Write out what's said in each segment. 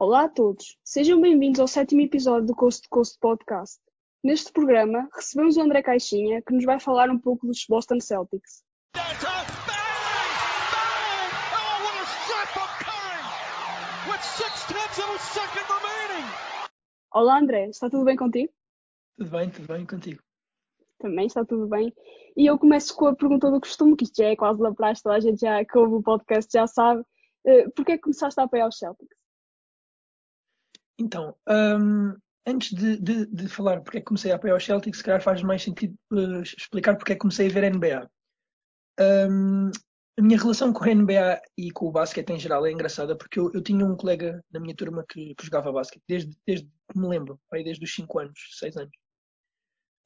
Olá a todos, sejam bem-vindos ao sétimo episódio do Coast to Coast Podcast. Neste programa, recebemos o André Caixinha, que nos vai falar um pouco dos Boston Celtics. Olá André, está tudo bem contigo? Tudo bem, tudo bem contigo. Também está tudo bem. E eu começo com a pergunta do costume, que isto já é quase da praxe, toda a gente já que ouve o podcast já sabe. Uh, Porquê é que começaste a apoiar os Celtics? Então, um, antes de, de, de, falar porque é que comecei a apoiar os Celtics, se calhar faz mais sentido uh, explicar porque é que comecei a ver NBA. Um, a minha relação com a NBA e com o basquete em geral é engraçada porque eu, eu tinha um colega na minha turma que, que jogava basquete desde, desde que me lembro, desde os 5 anos, 6 anos.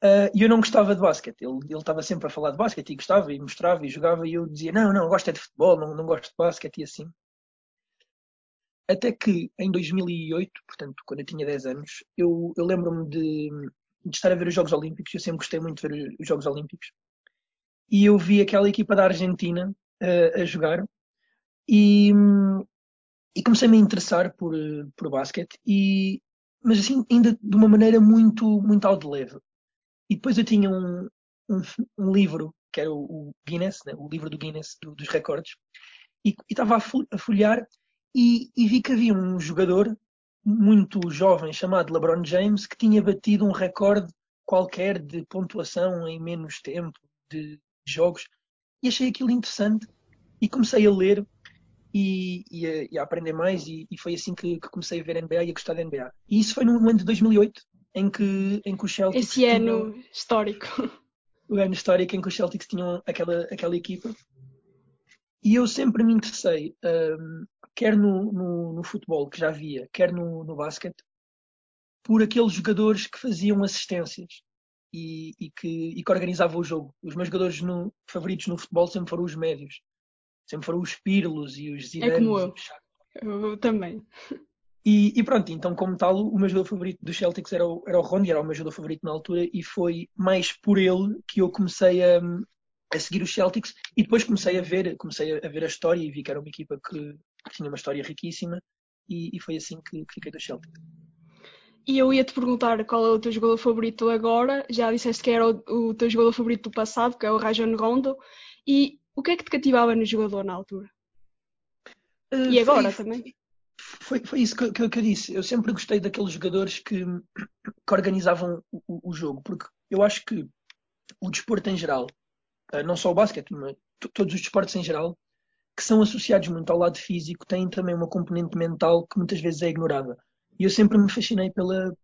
Uh, e eu não gostava de basquete. Ele, ele estava sempre a falar de basquete e gostava e mostrava e jogava e eu dizia não, não, gosto é de futebol, não, não gosto de basquete e assim. Até que em 2008, portanto, quando eu tinha 10 anos, eu, eu lembro-me de, de, estar a ver os Jogos Olímpicos. Eu sempre gostei muito de ver os Jogos Olímpicos. E eu vi aquela equipa da Argentina uh, a jogar e, e comecei-me a interessar por, por basquete, e, mas assim, ainda de uma maneira muito, muito ao de leve. E depois eu tinha um, um, um livro, que era o, o Guinness, né? o livro do Guinness do, dos recordes, e estava a folhear e, e, vi que havia um jogador muito jovem chamado LeBron James que tinha batido um recorde qualquer de pontuação em menos tempo de jogos e achei aquilo interessante e comecei a ler e, e, a, e a, aprender mais e, e foi assim que, que, comecei a ver NBA e a gostar da NBA. E isso foi no ano de 2008 em que, em que os Celtics Esse ano histórico. O ano histórico em que os Celtics tinham aquela, aquela equipa e eu sempre me interessei um, quer no, no, no, futebol que já havia, quer no, no basquete, por aqueles jogadores que faziam assistências e, e, que, e que, organizavam o jogo. Os meus jogadores no, favoritos no futebol sempre foram os médios. Sempre foram os Pirlos e os Zidane. É como eu. Eu também. E, e, pronto, então como tal, o meu jogador favorito dos Celtics era o, era o Ron, era o meu jogador favorito na altura, e foi mais por ele que eu comecei a, a seguir os Celtics, e depois comecei a ver, comecei a ver a história e vi que era uma equipa que, que tinha uma história riquíssima e, e foi assim que, que fiquei do Celtic. E eu ia te perguntar qual é o teu jogador favorito agora. Já disseste que era o, o teu jogador favorito do passado, que é o Rajon Rondo. E o que é que te cativava no jogador na altura? Uh, e agora foi, também? Foi, foi isso que, que, que, eu disse. Eu sempre gostei daqueles jogadores que, que organizavam o, o, jogo, porque eu acho que o desporto em geral, uh, não só o basquete, mas todos os desportos em geral, que são associados muito ao lado físico têm também uma componente mental que muitas vezes é ignorada. E eu sempre me fascinei pela,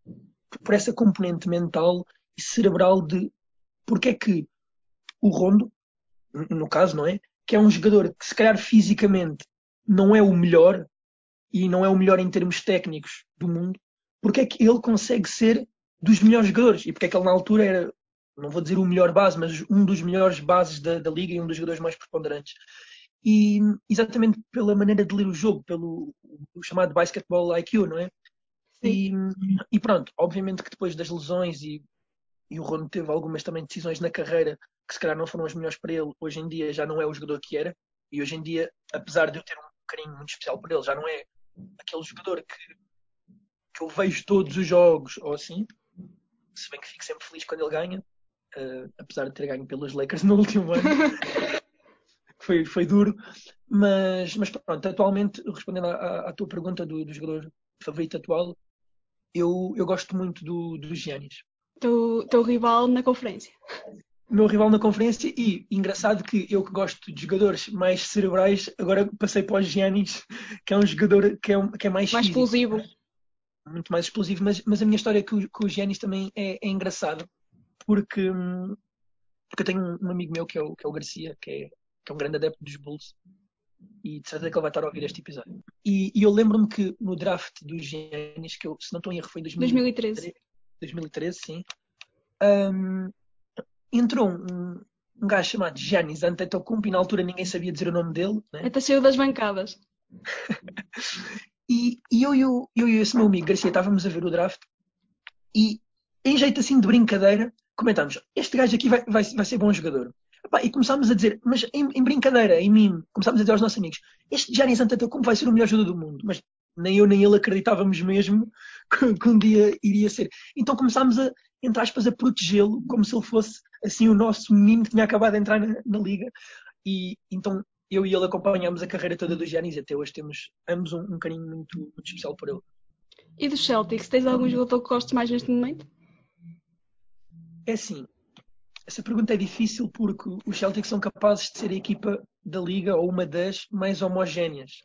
por essa componente mental e cerebral de porque é que o Rondo, no caso, não é? Que é um jogador que se calhar fisicamente não é o melhor e não é o melhor em termos técnicos do mundo, porque é que ele consegue ser dos melhores jogadores e porque é que ele na altura era, não vou dizer o melhor base, mas um dos melhores bases da, da liga e um dos jogadores mais preponderantes e exatamente pela maneira de ler o jogo, pelo o chamado basketball IQ, não é? E, e, pronto, obviamente que depois das lesões e, e o Rono teve algumas também decisões na carreira que se calhar não foram as melhores para ele, hoje em dia já não é o jogador que era, e hoje em dia, apesar de eu ter um carinho muito especial por ele, já não é aquele jogador que, que eu vejo todos os jogos ou assim, se bem que fico sempre feliz quando ele ganha, uh, apesar de ter ganho pelos Lakers no último ano. foi, foi duro, mas, mas pronto, atualmente, respondendo à, à tua pergunta do, do, jogador favorito atual, eu, eu gosto muito do, do Giannis. Teu, teu rival na conferência. Meu rival na conferência e engraçado que eu que gosto de jogadores mais cerebrais, agora passei para o Giannis, que é um jogador que é, um, que é mais Mais físico, explosivo. Muito mais explosivo, mas, mas a minha história com, com o Giannis também é, é engraçada, porque, hum, porque eu tenho um amigo meu que é o, que é o Garcia, que é que é um grande adepto dos Bulls, e de certeza que ele vai estar a ouvir este episódio. E, e eu lembro-me que no draft dos Giannis, que eu, se não estou em erro, foi em 2013. 2013, sim. Um, entrou um, um gajo chamado Giannis Antetokounmpo e na altura ninguém sabia dizer o nome dele. Né? Até saiu das bancadas. e, e eu, eu, eu e esse meu amigo Garcia estávamos a ver o draft e em jeito assim de brincadeira comentámos, este gajo aqui vai, vai, vai ser bom jogador. Epá, e começámos a dizer, mas em, em, brincadeira, em mim, começámos a dizer aos nossos amigos: este Giannis Antetokounmpo vai ser o melhor jogador do mundo. Mas nem eu nem ele acreditávamos mesmo que, que um dia iria ser. Então começámos a, entre aspas, a protegê-lo como se ele fosse assim o nosso menino que tinha acabado de entrar na, na liga. E então eu e ele acompanhámos a carreira toda do Giannis até hoje temos ambos um, um carinho muito, muito especial por ele. E do Celtics, tens algum jogador que gostes mais neste momento? É assim, essa pergunta é difícil porque os Celtics são capazes de ser a equipa da liga ou uma das mais homogéneas.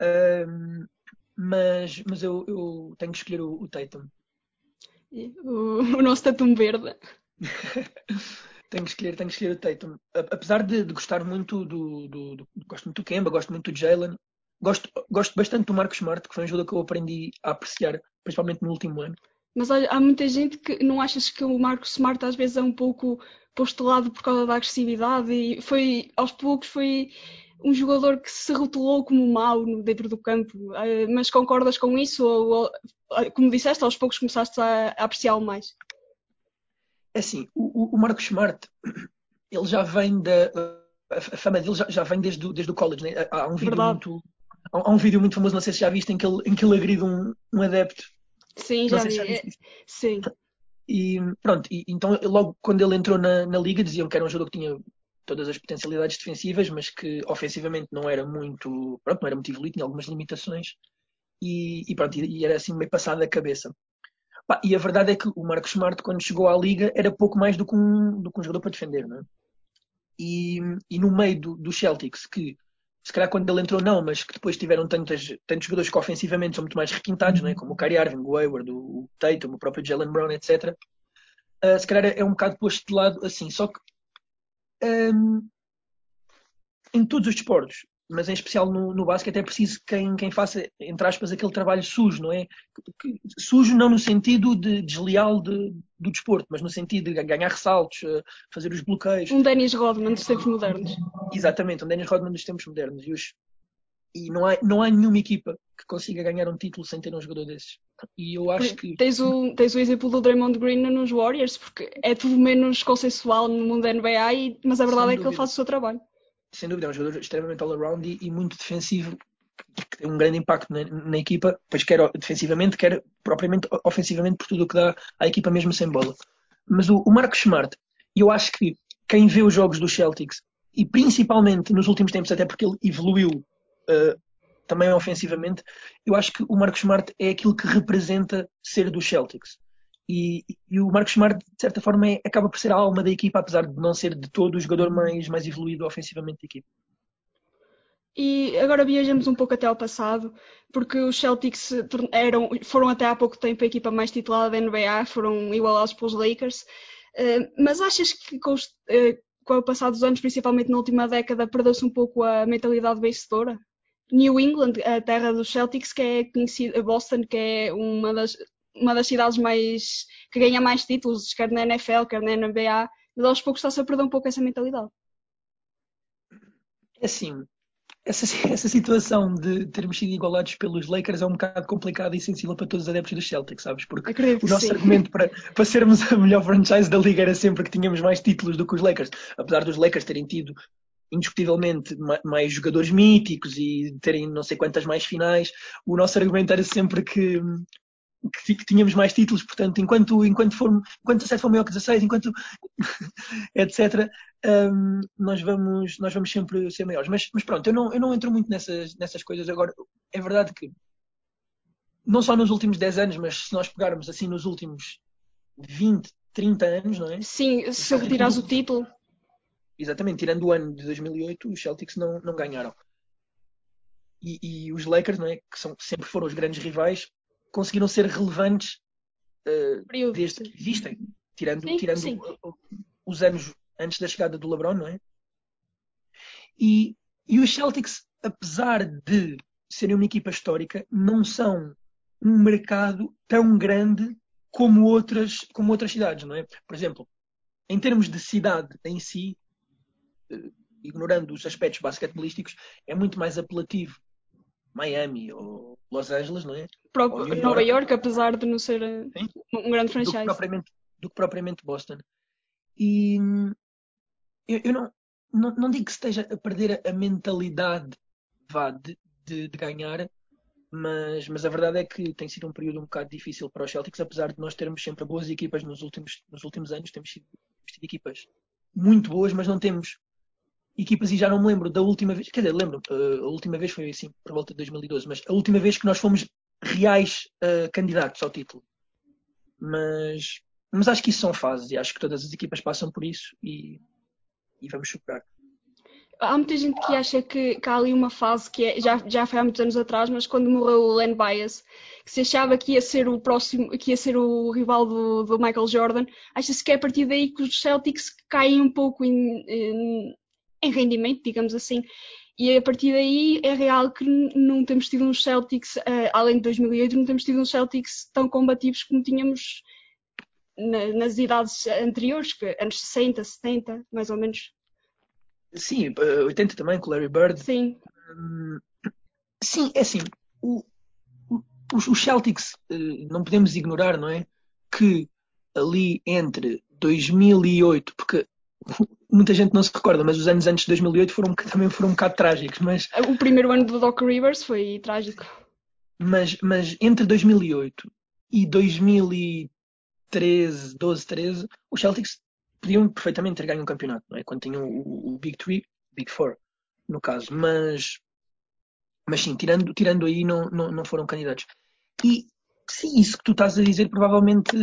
Um, mas mas eu, eu, tenho que escolher o, o Tatum. O, o nosso Tatum verde. tenho que escolher, tenho que escolher o Tatum. Apesar de, de gostar muito do, do, do, Gosto muito do Kemba, gosto muito do Jalen. Gosto, gosto bastante do Marcos Smart, que foi um jogador que eu aprendi a apreciar, principalmente no último ano. Mas olha, há muita gente que não achas que o Marcos Smart às vezes é um pouco postulado por causa da agressividade e foi, aos poucos, foi um jogador que se rotulou como mau dentro do campo. Eh, mas concordas com isso? Ou, como disseste, aos poucos começaste a, a apreciá-lo mais? É assim, o, o Marcos Smart, ele já vem da. A fama dele já, já vem desde, desde o college. Né? Há um vídeo Verdade. muito. Há um vídeo muito famoso, não sei se já viste, em que ele, em que ele agride um, um adepto. Sim, já vi. Já é, sim. E pronto, e, então logo quando ele entrou na, na liga diziam que era um jogador que tinha todas as potencialidades defensivas, mas que ofensivamente não era muito, pronto, não era muito evoluído, tinha algumas limitações e, e pronto, e, era assim meio passado a cabeça. Pá, e a verdade é que o Marcos Smart, quando chegou à liga, era pouco mais do que um, do que um jogador para defender, não é? E, e no meio do, do Celtics, que se calhar quando ele entrou não, mas que depois tiveram tantas, tantos jogadores que ofensivamente são muito mais requintados, não é? como o Kyrie Irving, o Hayward, o Tatum, o próprio Jalen Brown, etc. Uh, ah, se calhar é um bocado posto de lado assim. Só que um, em todos os desportos, mas em especial no, no basquete, é preciso quem, quem faça, entre aspas, aquele trabalho sujo, não é? Que, sujo não no sentido de desleal de, do desporto, mas no sentido de ganhar ressaltos, eh, fazer os bloqueios. Um Dennis Rodman dos tempos modernos. Exatamente, um Dennis Rodman dos tempos modernos. E, os, e não, há, não há nenhuma equipa que consiga ganhar um título sem ter um jogador desses. E eu acho que. Tens o, tens o exemplo do Draymond Green nos Warriors, porque é tudo menos consensual no mundo da NBA, mas a verdade é que ele faz o seu trabalho sem dúvida, é um jogador extremamente all-around e, e, muito defensivo, que tem um grande impacto na, na, equipa, pois quer defensivamente, quer propriamente ofensivamente, por tudo o que dá à equipa mesmo sem bola. Mas o, o Smart, eu acho que quem vê os jogos dos Celtics, e principalmente nos últimos tempos, até porque ele evoluiu uh, também ofensivamente, eu acho que o Marcos Smart é aquilo que representa ser dos Celtics. E, e, o Marcos Smart, de certa forma, é, acaba por ser a alma da equipa, apesar de não ser de todo o jogador mais, mais evoluído ofensivamente da equipa. E agora viajamos um pouco até ao passado, porque os Celtics eram, foram até há pouco tempo a equipa mais titulada da NBA, foram igualados pelos Lakers. Uh, mas achas que com, os, uh, com o passar dos anos, principalmente na última década, perdeu-se um pouco a mentalidade vencedora? New England, a terra dos Celtics, que é conhecida, Boston, que é uma das uma das cidades mais que ganha mais títulos, quer na NFL, quer na NBA, mas aos poucos está-se a perder um pouco essa mentalidade. É assim, essa, essa situação de termos sido igualados pelos Lakers é um bocado complicada e sensível para todos os adeptos dos Celtics, sabes? Porque Acredito o nosso sim. argumento para, para sermos a melhor franchise da liga era sempre que tínhamos mais títulos do que os Lakers. Apesar dos Lakers terem tido indiscutivelmente mais jogadores míticos e terem não sei quantas mais finais, o nosso argumento era sempre que que, que, tínhamos mais títulos, portanto, enquanto, enquanto, for, enquanto 17 for maior que 16, enquanto etc., um, nós, vamos, nós vamos sempre ser maiores. Mas, mas pronto, eu não, eu não entro muito nessas, nessas coisas. Agora, é verdade que não só nos últimos 10 anos, mas se nós pegarmos assim nos últimos 20, 30 anos, não é? Sim, se retirares o título. Exatamente, tirando o ano de 2008, os Celtics não, não ganharam. E, e, os Lakers, não é? que são, sempre foram os grandes rivais, conseguiram ser relevantes uh, desde que existem, tirando, sim, tirando sim. os anos antes da chegada do LeBron, não é? E, e os Celtics, apesar de serem uma equipa histórica, não são um mercado tão grande como outras, como outras cidades, não é? Por exemplo, em termos de cidade em si, uh, ignorando os aspectos basquetebolísticos, é muito mais apelativo Miami ou Los Angeles, não é? Pro, Nova York, apesar de não ser Sim? um grande franchise. Do que propriamente, do que propriamente Boston. E eu, eu não, não, não, digo que esteja a perder a mentalidade vá, de, de, de, ganhar, Mas, mas a verdade é que tem sido um período um bocado difícil para os Celtics, apesar de nós termos sempre boas equipas nos últimos, nos últimos anos, temos tido, temos tido equipas muito boas, mas não temos equipas e já não me lembro da última vez, quer dizer, lembro, uh, a última vez foi assim, por volta de 2012, mas a última vez que nós fomos reais uh, candidatos ao título. Mas, mas acho que isso são fases e acho que todas as equipas passam por isso e, e vamos superar há muita gente que acha que, que há ali uma fase que é, já, já foi há muitos anos atrás, mas quando morreu o Len Bias, que se achava que ia ser o próximo, que ia ser o rival do, do Michael Jordan, acha-se que é a partir daí que os Celtics caem um pouco em, em, em rendimento, digamos assim. E a partir daí é real que não temos tido uns Celtics, uh, além de 2008, não temos tido uns Celtics tão combativos como tínhamos na, nas idades anteriores, que anos 60, 70, mais ou menos. Sim, 80 também, com Larry Bird. Sim. Hum, sim, é assim. O, o, os Celtics, eh, não podemos ignorar, não é? Que ali entre 2008, porque muita gente não se recorda, mas os anos antes de 2008 foram, também foram um bocado trágicos. Mas, o primeiro ano do Doc Rivers foi trágico. Mas, mas entre 2008 e 2013, 12, 13, os Celtics podiam perfeitamente ter ganho um campeonato, não é? Quando tinham o, o, Big Three, Big Four, no caso. Mas, mas sim, tirando, tirando aí, não, não, não foram candidatos. E sim, isso que tu estás a dizer provavelmente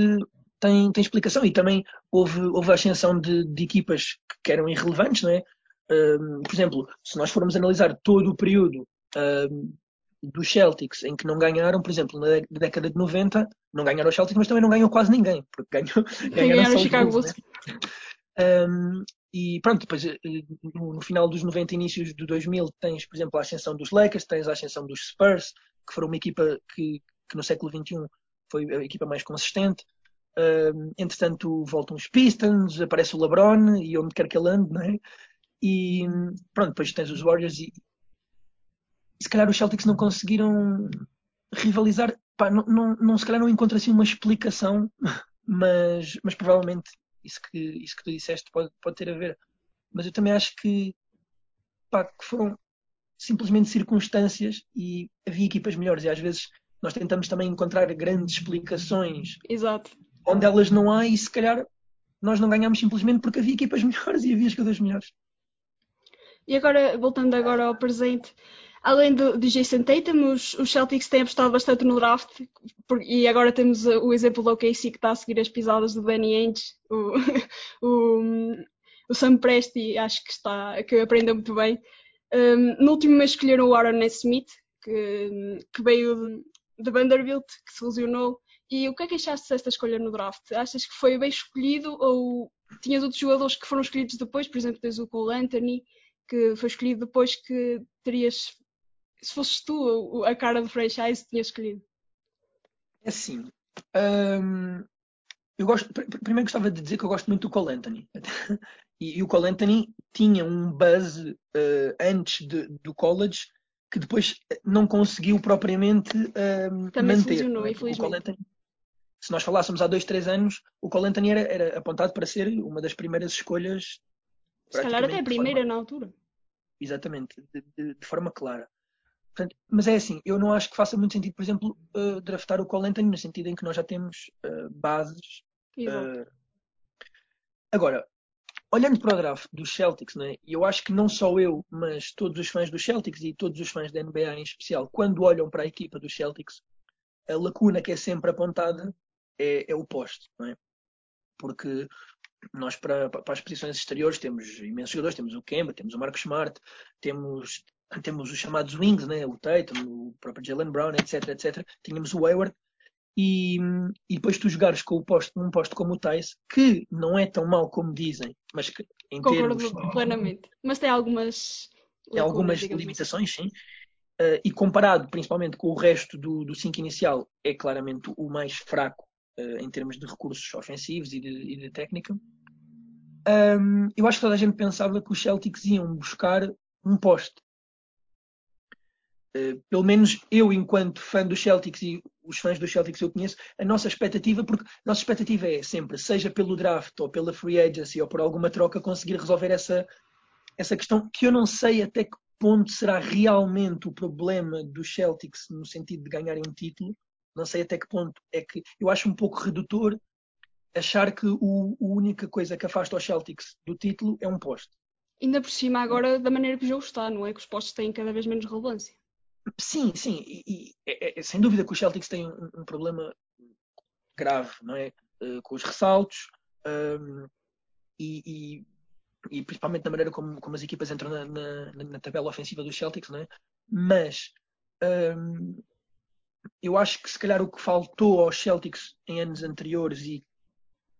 tem, tem explicação. E também houve, houve a ascensão de, de equipas que eram irrelevantes, não é? Um, por exemplo, se nós formos analisar todo o período um, dos Celtics em que não ganharam, por exemplo, na década de 90, não ganharam os Celtics, mas também não ganhou quase ninguém, porque ganhou, ganharam, ganharam Chicago Bulls. Né? Um, e pronto, depois eh, no, no, final dos 90, inícios do 2000, tens, por exemplo, a ascensão dos Lakers, tens a ascensão dos Spurs, que foram uma equipa que, que no século XXI foi a equipa mais consistente. Um, entretanto, voltam os Pistons, aparece o LeBron e onde quer que ele ande, não é? E pronto, depois tens os Warriors e, e se calhar os Celtics não conseguiram rivalizar. Pá, não, não, não, se calhar não encontro assim uma explicação, mas, mas provavelmente isso que, isso que tu disseste pode, pode ter a ver. Mas eu também acho que, pá, que foram simplesmente circunstâncias e havia equipas melhores e às vezes nós tentamos também encontrar grandes explicações Exato. Onde elas não há e se calhar nós não ganhamos simplesmente porque havia equipas melhores e havia jogadores melhores. E agora, voltando agora ao presente, além do, do Jason Tatum, os, os, Celtics têm apostado bastante no draft e agora temos o exemplo do OKC que está a seguir as pisadas do Danny Ainge, o, o, o Sam Presti, acho que está que aprendeu muito bem. Um, no último mês escolheram o Aaron Smith, que, que veio de Vanderbilt, que se lesionou. E o que é que achaste desta escolha no draft? Achas que foi bem escolhido ou tinhas outros jogadores que foram escolhidos depois? Por exemplo, tens o Cole Anthony, que foi escolhido depois que terias se fosses tu a cara do franchise, tinha escolhido? É assim. Hum, eu gosto, primeiro gostava de dizer que eu gosto muito do Cole Anthony. E, e o Cole Anthony tinha um buzz uh, antes de, do college que depois não conseguiu propriamente uh, Também manter. Funcionou, infelizmente. Se nós falássemos há dois, três anos, o Cole Anthony era, era apontado para ser uma das primeiras escolhas. Se calhar até a primeira forma, na altura. Exatamente, de, de, de forma clara. Portanto, mas é assim, eu não acho que faça muito sentido, por exemplo, uh, draftar o Cole Anthony, no sentido em que nós já temos uh, bases. Uh... Agora, olhando para o draft dos Celtics, né, eu acho que não só eu, mas todos os fãs dos Celtics e todos os fãs da NBA em especial, quando olham para a equipa dos Celtics, a lacuna que é sempre apontada é, é o poste, não é? Porque nós para, para, as posições exteriores temos imensos jogadores, temos o Kemba, temos o Marcos Smart, temos temos os chamados wings, né? o Tatum, o próprio Jalen Brown, etc, etc. Tínhamos o Hayward e, e depois tu jogares com o posto, um posto como o Tice, que não é tão mau como dizem, mas que em Concordo termos... plenamente. Mas tem algumas... Tem algumas assim. limitações, sim. Uh, e comparado principalmente com o resto do 5 inicial, é claramente o mais fraco em termos de recursos ofensivos e de, e de técnica. Um, eu acho que toda a gente pensava que os Celtics iam buscar um poste. Eh, pelo menos eu, enquanto fã dos Celtics e os fãs dos Celtics eu conheço, a nossa expectativa, porque a nossa expectativa é sempre, seja pelo draft ou pela free agency ou por alguma troca, conseguir resolver essa, essa questão que eu não sei até que ponto será realmente o problema dos Celtics no sentido de ganharem um título. Não sei até que ponto é que eu acho um pouco redutor achar que o, a única coisa que afasta os Celtics do título é um poste. Ainda por cima agora da maneira que o jogo está, não é? Que os postos têm cada vez menos relevância. Sim, sim, e, e é, é, sem dúvida que os Celtics têm um, um problema grave, não é? Uh, com os ressaltos um, e, e, e, principalmente na maneira como, como as equipas entram na, na, na, tabela ofensiva dos Celtics, não é? Mas um, eu acho que se calhar o que faltou aos Celtics em anos anteriores e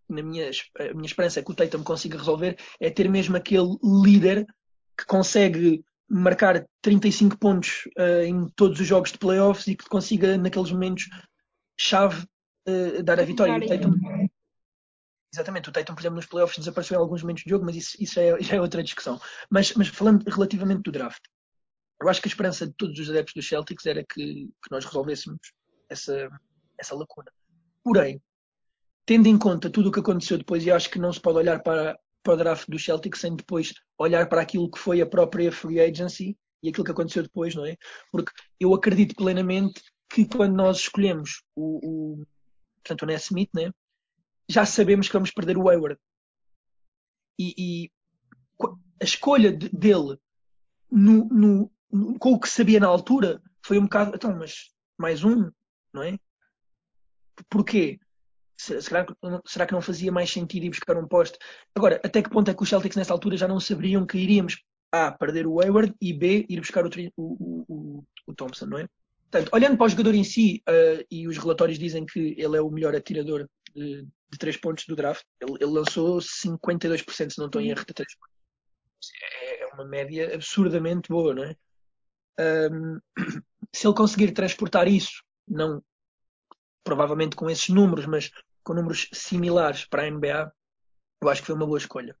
na minha, a minha esperança é que o Tatum consiga resolver é ter mesmo aquele líder que consegue marcar 35 pontos uh, em todos os jogos de playoffs e que consiga naqueles momentos chave uh, dar a vitória. O Tatum, exatamente, o Tatum, por exemplo, nos playoffs desapareceu em alguns momentos de jogo, mas isso, isso é, já é outra discussão. Mas, mas falando relativamente do draft, eu acho que a esperança de todos os adeptos dos Celtics era que, que nós resolvêssemos essa, essa lacuna. Porém, tendo em conta tudo o que aconteceu depois, e acho que não se pode olhar para, para o draft do Celtic sem depois olhar para aquilo que foi a própria free agency e aquilo que aconteceu depois, não é? Porque eu acredito plenamente que quando nós escolhemos o, o portanto, o Nesmith, né, já sabemos que vamos perder o Hayward. E, e a escolha de, dele no, no, com o que sabia na altura foi um bocado, então, mas mais um, não é? Porquê? Será, será que não fazia mais sentido ir buscar um poste? Agora, até que ponto é que os Celtics nessa altura já não saberiam que iríamos A. perder o Hayward e B. ir buscar o, o, o, o Thompson, não é? Portanto, olhando para o jogador em si, uh, e os relatórios dizem que ele é o melhor atirador de, de 3 pontos do draft, ele, ele, lançou 52%, se não estou em erro, de 3 pontos. É, é uma média absurdamente boa, não é? Um, se ele conseguir transportar isso, não provavelmente com esses números, mas com números similares para a NBA, eu acho que foi uma boa escolha.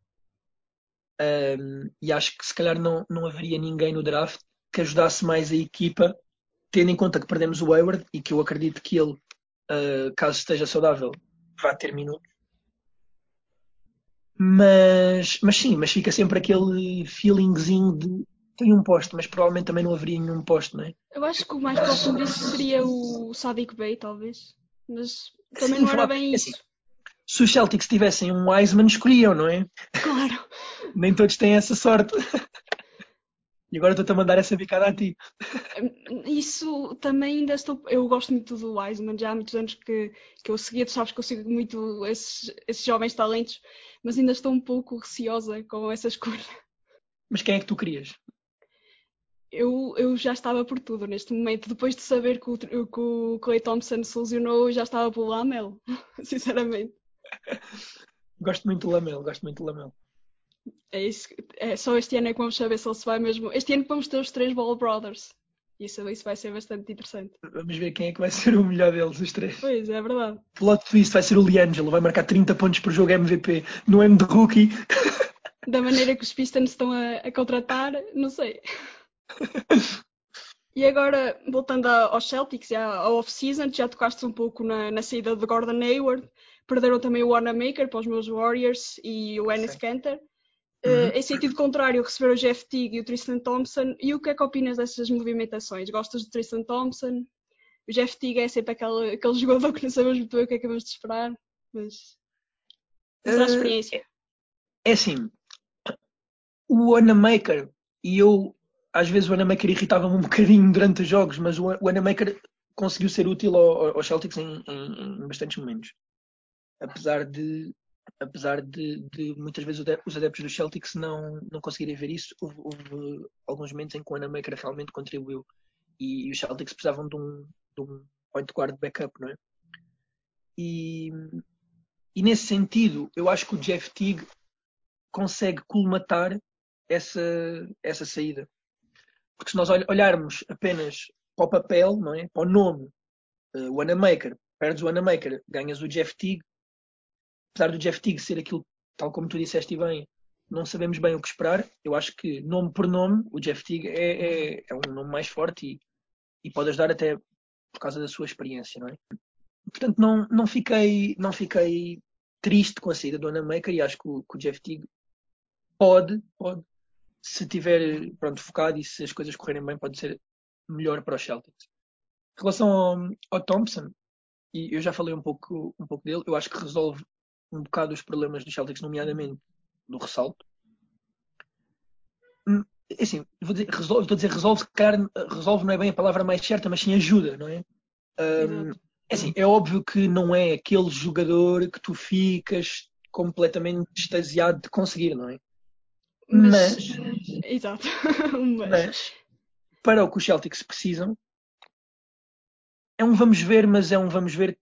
Um, e acho que se calhar não, não haveria ninguém no draft que ajudasse mais a equipa, tendo em conta que perdemos o Hayward e que eu acredito que ele, uh, caso esteja saudável, vá ter minutos. Mas, mas sim, mas fica sempre aquele feelingzinho de tem um posto, mas provavelmente também não haveria nenhum posto, não é? Eu acho que o mais próximo disso seria o Sadiq Bey, talvez. Mas também Sim, não era bem assim, isso. Se os Celtics tivessem um Wiseman, escolhiam, não é? Claro. Nem todos têm essa sorte. E agora estou-te a mandar essa bicada a ti. Isso também ainda estou. Eu gosto muito do Wiseman, já há muitos anos que, que eu seguia, tu sabes que eu sigo muito esses, esses jovens talentos, mas ainda estou um pouco receosa com essa escolha. Mas quem é que tu querias? Eu, eu já estava por tudo neste momento. Depois de saber que o, que o Clay Thompson se lesionou, eu já estava pelo Lamel, sinceramente. Gosto muito do Lamel, gosto muito do Lamel. É isso. É só este ano é que vamos saber se ele se vai mesmo. Este ano que vamos ter os três Ball Brothers. Isso, isso vai ser bastante interessante. Vamos ver quem é que vai ser o melhor deles, os três. Pois, é verdade. Plot twist vai ser o Liangelo, vai marcar 30 pontos por jogo MVP no ano de rookie. Da maneira que os Pistons estão a, a contratar, não sei. E agora, voltando aos Celtics, à off-season, já tocaste um pouco na, na saída de Gordon Hayward, perderam também o Wanamaker para os meus Warriors e o Ennis Cantor. Uh, em sentido contrário, receberam o Jeff Teague e o Tristan Thompson. E o que é que opinas dessas movimentações? Gostas do Tristan Thompson? O Jeff Teague é sempre aquele, aquele jogador que não sabemos muito bem o que é que vamos de esperar, mas. Mas uh, a experiência. É assim, o Wanamaker, e eu às vezes o Anamaker irritava-me um bocadinho durante os jogos, mas o, Anamaker conseguiu ser útil ao, ao Celtics em, em, em, bastantes momentos. Apesar de, apesar de, de muitas vezes os adeptos do Celtics não, não conseguirem ver isso, houve, houve alguns momentos em que o Anamaker realmente contribuiu e, e os Celtics precisavam de um, de um point guard backup, não é? E, e nesse sentido, eu acho que o Jeff Teague consegue colmatar essa, essa saída. Porque se nós olharmos apenas para o papel, não é? para o nome, uh, o Anamaker, perdes o Anamaker, ganhas o Jeff Teague. Apesar do Jeff Teague ser aquilo, tal como tu disseste bem, não sabemos bem o que esperar. Eu acho que, nome por nome, o Jeff Teague é, é, é um nome mais forte e, e pode ajudar até por causa da sua experiência, não é? Portanto, não, não, fiquei, não fiquei triste com a saída do Anamaker e acho que o, que o Jeff Teague pode, pode se estiver pronto, focado e se as coisas correrem bem, pode ser melhor para os Celtics. Em relação ao, ao Thompson, e eu já falei um pouco, um pouco dele, eu acho que resolve um bocado os problemas dos Celtics, nomeadamente do ressalto. Hum, é assim, vou dizer, resolve, estou a dizer resolve, calhar, resolve não é bem a palavra mais certa, mas sim ajuda, não é? Um, é assim, é óbvio que não é aquele jogador que tu ficas completamente extasiado de conseguir, não é? Mas, mas exato. mas. mas para o que os Celtics precisam, é um vamos ver, mas é um vamos ver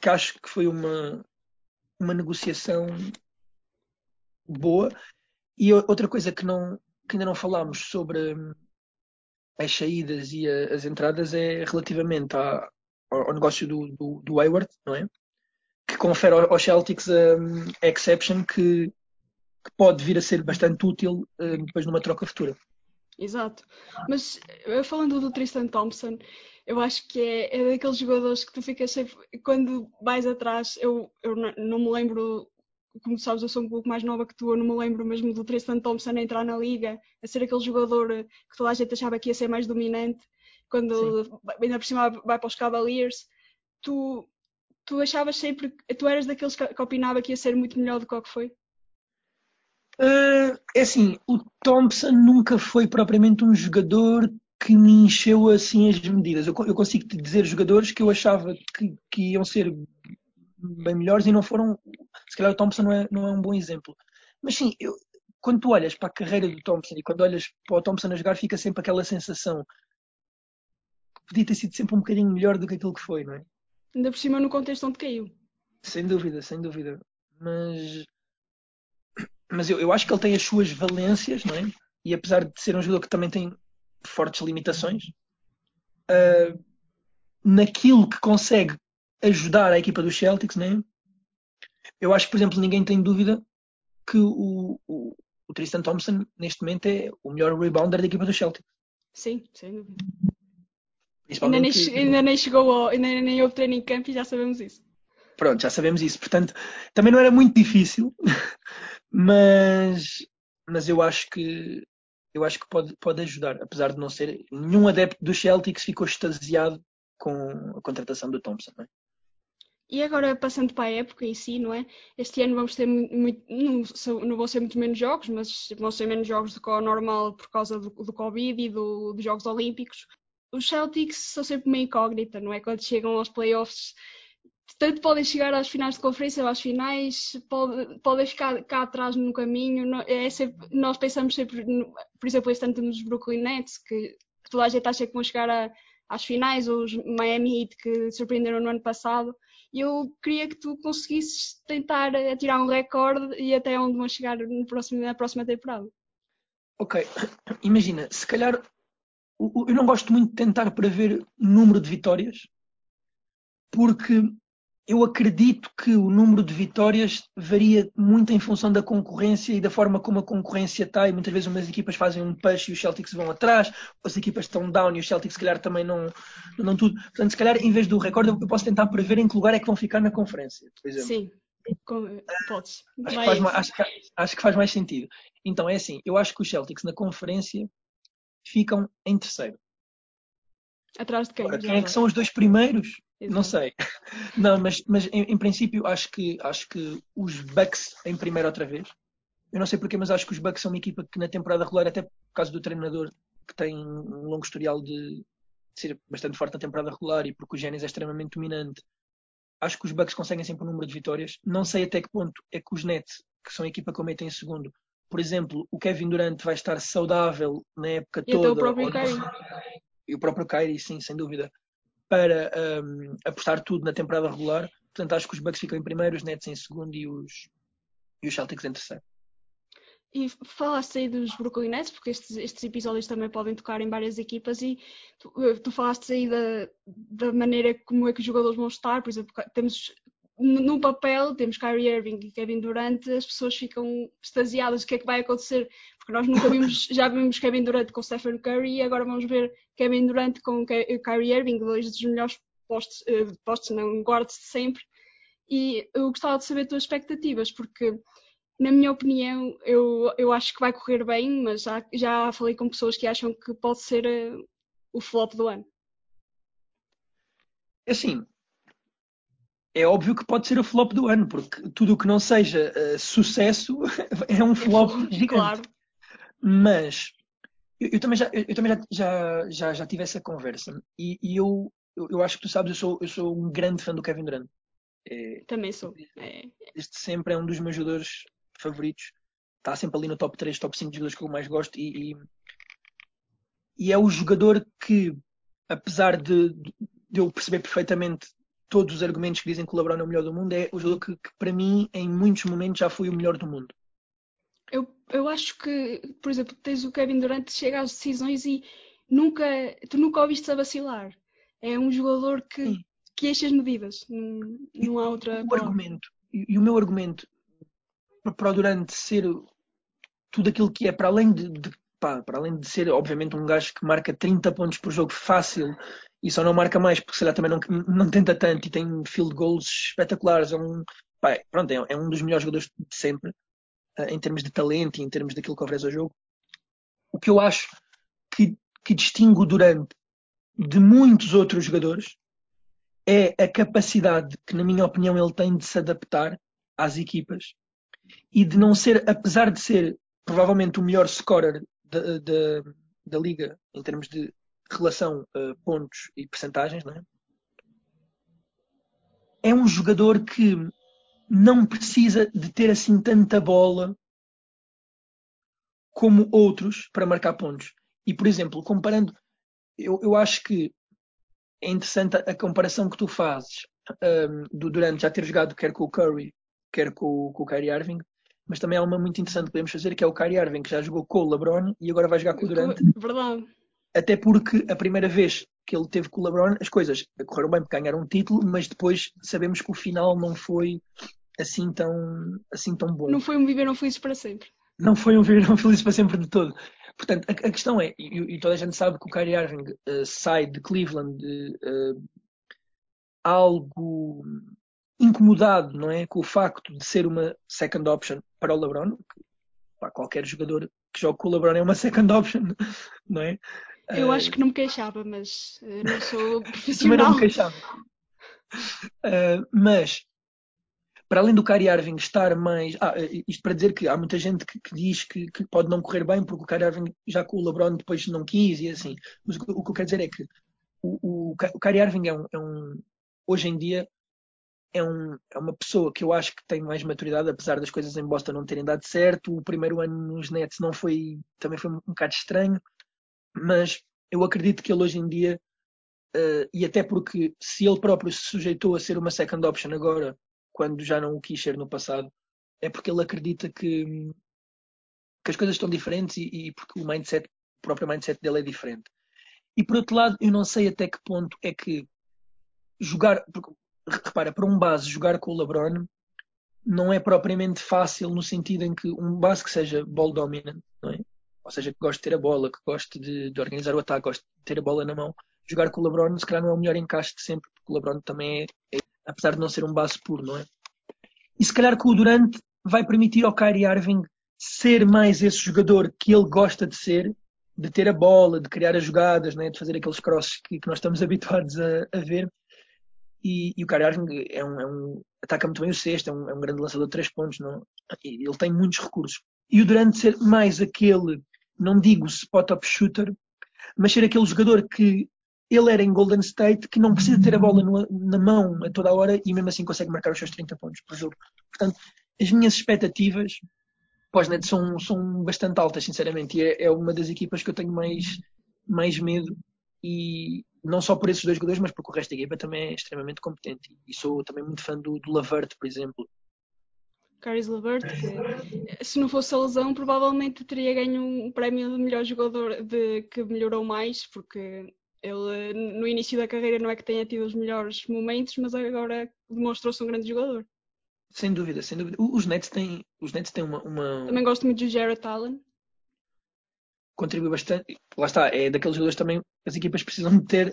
que acho que foi uma, uma negociação boa. E outra coisa que, não, que ainda não falámos sobre hum, as saídas e as entradas é relativamente à, ao, negócio do, do, do, Hayward, não é? Que confere aos Celtics a, um, a exception que, que, pode vir a ser bastante útil um, depois numa troca futura. Exato. Mas eh, falando do Tristan Thompson, eu acho que é, é daqueles jogadores que tu ficas sempre. Quando vais atrás, eu, eu não me lembro, como sabes, eu sou um pouco mais nova que tu, eu não me lembro mesmo do Tristan Thompson a entrar na liga, a ser aquele jogador que toda a gente achava que ia ser mais dominante, quando Sim. ainda por cima vai para os Cavaliers. Tu, tu achavas sempre. Tu eras daqueles que, que opinava que ia ser muito melhor do que o que foi? Uh, é assim, o Thompson nunca foi propriamente um jogador que me encheu assim as medidas. Eu, eu consigo te dizer jogadores que eu achava que, que, iam ser bem melhores e não foram. Se calhar o Thompson não é, não é um bom exemplo. Mas sim, eu, quando tu olhas para a carreira do Thompson e quando olhas para o Thompson a jogar, fica sempre aquela sensação que podia ter sido sempre um bocadinho melhor do que aquilo que foi, não é? Ainda por cima no contexto onde caiu. Sem dúvida, sem dúvida. Mas mas eu, eu acho que ele tem as suas valências, não é? E apesar de ser um jogador que também tem fortes limitações, uh, naquilo que consegue ajudar a equipa dos Celtics, né? eu acho que, por exemplo, ninguém tem dúvida que o, o, o Tristan Thompson, neste momento, é o melhor rebounder da equipa dos Celtics. Sim, sem dúvida. Ainda nem, ainda nem chegou ao, ainda nem houve treino em campo e já sabemos isso. Pronto, já sabemos isso. Portanto, também não era muito difícil mas, mas eu acho que eu acho que pode, pode ajudar, apesar de não ser nenhum adepto dos Celtics ficou extasiado com a contratação do Thompson. Não é? E agora passando para a época em si, não é? Este ano vamos ter muito, não, não vão ser muito menos jogos, mas vão ser menos jogos do que o normal por causa do, do Covid e do, dos Jogos Olímpicos. Os Celtics são sempre uma incógnita, não é? Quando chegam aos playoffs tanto podem chegar às finais de conferência, às finais, pode, podem ficar cá atrás no caminho. É sempre, nós pensamos sempre, por exemplo, este ano temos os Brooklyn Nets, que toda a gente acha que vão chegar a, às finais, os Miami Heat que surpreenderam no ano passado. E eu queria que tu conseguisses tentar tirar um recorde e até onde vão chegar próximo, na próxima temporada. Ok, imagina, se calhar eu não gosto muito de tentar prever número de vitórias, porque eu acredito que o número de vitórias varia muito em função da concorrência e da forma como a concorrência está. E muitas vezes umas equipas fazem um push e os Celtics vão atrás, as equipas estão down e os Celtics, se calhar, também não, não tudo. Portanto, se calhar, em vez do recorde, eu posso tentar prever em que lugar é que vão ficar na conferência, por exemplo. Sim, podes. Acho que, faz, acho, acho que faz mais sentido. Então, é assim: eu acho que os Celtics na conferência ficam em terceiro. Atrás de quem? Quem é que são os dois primeiros? Exato. Não sei. Não, mas, mas em, em, princípio acho que, acho que os Bucks em primeiro outra vez. Eu não sei porquê, mas acho que os Bucks são uma equipa que na temporada regular, até por causa do treinador que tem um longo historial de, de ser bastante forte na temporada regular e porque o Génis é extremamente dominante, acho que os Bucks conseguem sempre um número de vitórias. Não sei até que ponto é que os Nets, que são a equipa que eu meto em segundo, por exemplo, o Kevin Durant vai estar saudável na época e toda. o próprio Kyrie. E o próprio Kyrie, sim, sem dúvida para um, apostar tudo na temporada regular. Portanto, acho que os Bucks ficam em primeiro, os Nets em segundo e os, e os Celtics em terceiro. E falaste aí dos Brooklyn Nets, porque estes, estes, episódios também podem tocar em várias equipas, e tu, tu falaste aí da, da, maneira como é que os jogadores vão estar. Por exemplo, temos no papel, temos Kyrie Irving e Kevin Durant, as pessoas ficam extasiadas o que é que vai acontecer, porque nós nunca vimos, já vimos Kevin Durant com Stephen Curry e agora vamos ver Kevin Durant com Kyrie Irving, dois dos melhores postos, uh, postos não, guardas de sempre. E eu gostava de saber as tuas expectativas, porque na minha opinião, eu, eu acho que vai correr bem, mas já, já falei com pessoas que acham que pode ser uh, o flop do ano. É assim, é óbvio que pode ser o flop do ano, porque tudo o que não seja uh, sucesso é um flop é, gigante. Claro. Mas eu, eu, também, já, eu, eu, também já, já, já, tive essa conversa e, e eu, eu, eu, acho que tu sabes, eu sou, eu sou um grande fã do Kevin Durant. É, também sou. É. Este sempre é um dos meus jogadores favoritos. Está sempre ali no top 3, top 5 de jogadores que eu mais gosto e, e, e é o jogador que, apesar de, de eu perceber perfeitamente todos os argumentos que dizem que o LeBron é o melhor do mundo, é o jogador que, que, para mim, em muitos momentos, já foi o melhor do mundo. Eu, eu acho que, por exemplo, tens o Kevin Durant chega às decisões e nunca, tu nunca ouviste a vacilar. É um jogador que, que enche as medidas. Não, não há outra. O argumento, e, e, o meu argumento para o Durant ser tudo aquilo que é, para além de, de pá, para além de ser, obviamente, um gajo que marca 30 pontos por jogo fácil e só não marca mais porque se calhar também não, não tenta tanto e tem field goals espetaculares. É um, pá, pronto, é, é, um dos melhores jogadores de sempre uh, em termos de talento e em termos daquilo que oferece ao jogo. O que eu acho que, que distingue o Durant de muitos outros jogadores é a capacidade que, na minha opinião, ele tem de se adaptar às equipas e de não ser, apesar de ser provavelmente o melhor scorer da, da, da liga em termos de relação uh, pontos e percentagens, é? é um jogador que não precisa de ter assim tanta bola como outros para marcar pontos. E, por exemplo, comparando, eu, eu acho que é interessante a, comparação que tu fazes um, do Durant já ter jogado quer com o Curry, quer com, com o Kyrie Irving, mas também há uma muito interessante que podemos fazer, que é o Kyrie Irving, que já jogou com o LeBron e agora vai jogar com o Durant. Verdade. Até porque a primeira vez que ele teve com o LeBron, as coisas correram bem porque ganharam um título, mas depois sabemos que o final não foi assim tão, assim tão bom. Não foi um viver não felizes para sempre. Não foi um viver não felizes para sempre de todo. Portanto, a, a questão é, e, e, toda a gente sabe que o Kyrie Irving uh, sai de Cleveland uh, algo incomodado, não é, com o facto de ser uma second option para o LeBron. Que, pá, qualquer jogador que joga com o LeBron é uma second option, não é? Eu uh, acho que não me queixava, mas não sou profissional. Também não me queixava. mas para além do Kyrie Irving estar mais. Ah, isto para dizer que há muita gente que, que diz que, que, pode não correr bem porque o Kyrie Irving já com o LeBron depois não quis e assim. Mas o, o que eu quero dizer é que o, o, o Kyrie Irving é um, é um, hoje em dia é, um, é uma pessoa que eu acho que tem mais maturidade, apesar das coisas em Boston não terem dado certo. O primeiro ano nos Nets não foi, também foi um, um bocado estranho, mas eu acredito que ele hoje em dia, uh, e até porque se ele próprio se sujeitou a ser uma second option agora quando já não o quis ser no passado, é porque ele acredita que, que as coisas estão diferentes e, e, porque o mindset, o próprio mindset dele é diferente. E por outro lado, eu não sei até que ponto é que jogar, porque, repara, para um base jogar com o LeBron não é propriamente fácil no sentido em que um base que seja ball dominant, não é? Ou seja, que goste de ter a bola, que goste de, de organizar o ataque, goste de ter a bola na mão, jogar com o LeBron se calhar não é o melhor encaixe de sempre, porque o LeBron também é, é apesar de não ser um base puro, não é? E se calhar que o Durant vai permitir ao Kyrie Irving ser mais esse jogador que ele gosta de ser, de ter a bola, de criar as jogadas, né? de fazer aqueles crosses que, que nós estamos habituados a, a ver. E, e, o Kyrie Irving é um, é um, ataca muito bem o sexto, é um, é um grande lançador de três pontos, não? ele tem muitos recursos. E o Durant ser mais aquele, não digo spot-up shooter, mas ser aquele jogador que ele era em Golden State que não precisa ter a bola no, na mão a toda a hora e mesmo assim consegue marcar os seus 30 pontos por jogo. Portanto, as minhas expectativas pós-net são, são bastante altas, sinceramente, e é, é, uma das equipas que eu tenho mais, mais medo e não só por esses dois jogadores, mas porque o resto da equipa também é extremamente competente. E sou também muito fã do, do Lavert, por exemplo. Caris Lavert, que se não fosse a lesão, provavelmente teria ganho um prémio de melhor jogador de, que melhorou mais, porque ele no início da carreira não é que tenha tido os melhores momentos, mas agora demonstrou-se um grande jogador. Sem dúvida, sem dúvida. Os Nets têm, os Nets têm uma, uma... Também gosto muito de Jared Allen. Contribui bastante. Lá está, é daqueles jogadores também as equipas precisam de ter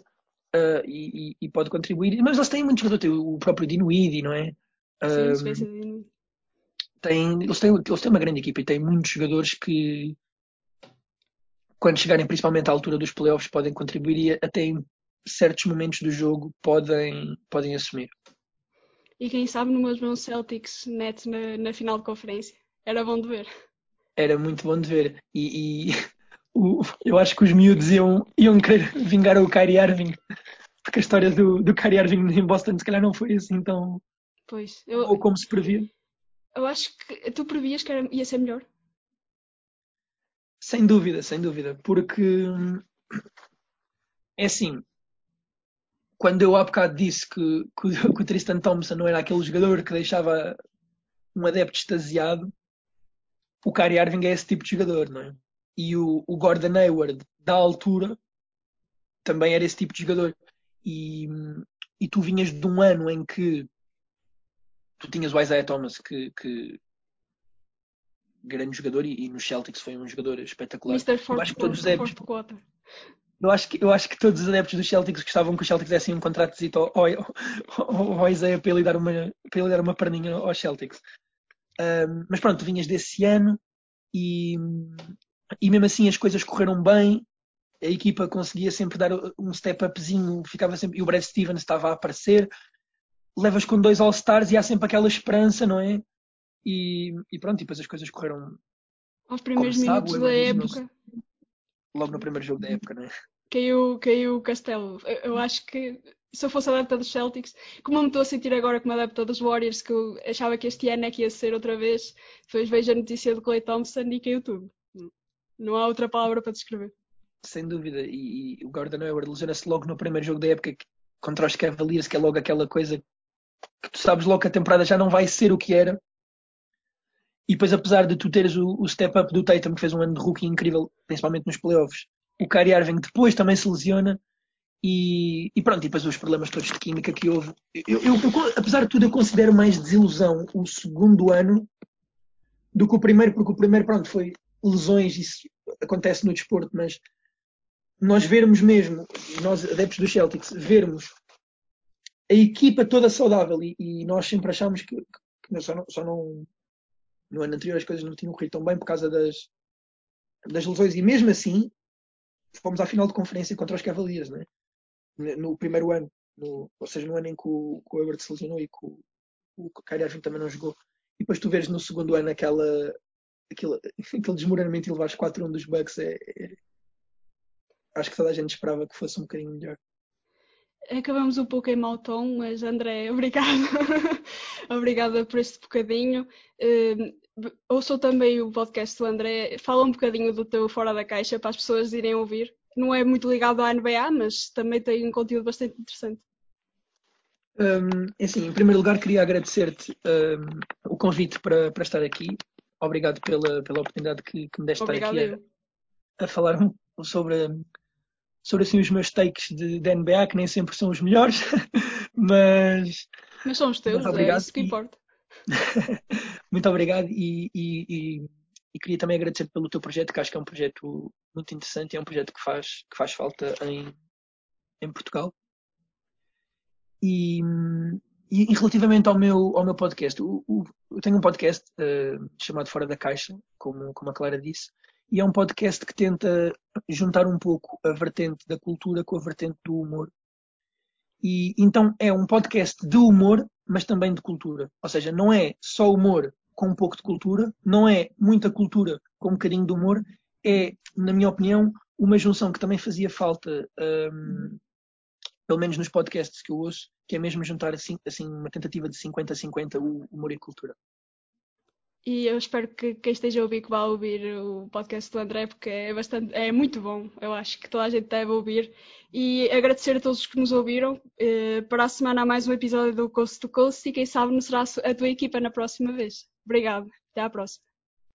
uh, e, e, pode contribuir. Mas eles têm muitos jogadores. O próprio Dinwiddie, não é? Sim, uh, Tem, eles, têm, eles têm uma grande equipa e têm muitos jogadores que, quando chegarem principalmente à altura dos playoffs, podem contribuir e até em certos momentos do jogo podem, podem assumir. E quem sabe no mesmo Celtics net na, na final de conferência. Era bom de ver. Era muito bom de ver. E, e o, eu acho que os miúdos iam, iam querer vingar o Kyrie Irving. Porque a história do, do Kyrie Irving em Boston se calhar não foi assim tão. Pois. Eu, ou como se previa. Eu acho que tu previas que era, ia ser melhor. Sem dúvida, sem dúvida. Porque é assim. Quando eu há bocado disse que, que, que o Tristan Thompson não era aquele jogador que deixava um adepto extasiado, o Kyrie Irving é esse tipo de jogador, não é? E o, o Gordon Hayward, da altura, também era esse tipo de jogador. E, e tu vinhas de um ano em que tu tinhas o Isaiah Thomas, que, que grande jogador, e, e no Celtics foi um jogador espetacular. Mr. Fort, eu acho que todos os adeptos, eu acho que eu acho que todos os adeptos dos Celtics gostavam que o Celtics dessem um contrato ao, ao, ao, ao Isaiah para ele dar uma para ele dar uma perninha aos Celtics. Um, mas pronto, tu vinhas desse ano e, e mesmo assim as coisas correram bem. A equipa conseguia sempre dar um step upzinho, ficava sempre, e o Brad Stevens estava a aparecer. Levas com dois All-Stars e há sempre aquela esperança, não é? E, e pronto, e depois as coisas correram. Aos primeiros minutos sabe, da época. Logo no primeiro jogo da época, não é? Caiu, caiu o Castelo. Eu, eu acho que se eu fosse adepta dos Celtics, como eu me estou a sentir agora como adepta dos Warriors, que eu achava que este ano é que ia ser outra vez, depois vejo a notícia do Clay Thompson e caiu tudo. Não há outra palavra para descrever. Sem dúvida. E, e o Gordon Hayward lesiona-se logo no primeiro jogo da época contra os Cavaliers, que é logo aquela coisa que tu sabes logo que a temporada já não vai ser o que era. E depois, apesar de tu teres o, o step-up do Tatum, que fez um ano de rookie incrível, principalmente nos playoffs, o Kyrie Irving depois também se lesiona e, e, pronto, e depois os problemas todos de química que houve. Eu, eu, eu, apesar de tudo, eu considero mais desilusão o segundo ano do que o primeiro, porque o primeiro, pronto, foi lesões, isso acontece no desporto, mas nós vermos mesmo, nós adeptos do Celtics, vermos a equipa toda saudável e, e nós sempre achámos que, que só, não, só não, no ano anterior as coisas não tinham corrido tão bem por causa das, das lesões e mesmo assim fomos à final de conferência contra os Cavaliers, né? no primeiro ano, no, ou seja, no ano em que o, que se lesionou e que o, o Kyrie Irving também não jogou. E depois tu vês no segundo ano aquela, aquele, aquele desmoronamento e levares 4-1 dos Bucks. É, é, acho que toda a gente esperava que fosse um bocadinho melhor. Acabamos um pouco em mau tom, mas André, obrigada. obrigada por este bocadinho. Uh, ouçam também o podcast do André. Fala um bocadinho do teu Fora da Caixa para as pessoas irem ouvir não é muito ligado à NBA, mas também tem um conteúdo bastante interessante. Um, é assim, em primeiro lugar, queria agradecer-te um, o convite para, para estar aqui. Obrigado pela, pela oportunidade que, que me deste estar aqui a, a, falar sobre, sobre assim, os meus takes de, de, NBA, que nem sempre são os melhores, mas. Mas são os teus, é isso que importa. Muito obrigado e, e, e e queria também agradecer pelo teu projeto, que acho que é um projeto muito interessante e é um projeto que faz, que faz falta em, em Portugal. E, e, relativamente ao meu, ao meu podcast, o, o, eu tenho um podcast uh, chamado Fora da Caixa, como, como a Clara disse, e é um podcast que tenta juntar um pouco a vertente da cultura com a vertente do humor. E então é um podcast de humor, mas também de cultura. Ou seja, não é só humor com um pouco de cultura, não é muita cultura com um bocadinho de humor, é, na minha opinião, uma junção que também fazia falta, um, pelo menos nos podcasts que eu ouço, que é mesmo juntar assim, assim uma tentativa de 50-50 o humor e cultura. E eu espero que quem esteja a ouvir que vá ouvir o podcast do André, porque é, bastante, é muito bom. Eu acho que toda a gente deve ouvir. E agradecer a todos que nos ouviram. Eh, para a semana há mais um episódio do Coast to Coast e quem sabe não será a tua equipa na próxima vez. Obrigada. Até à próxima.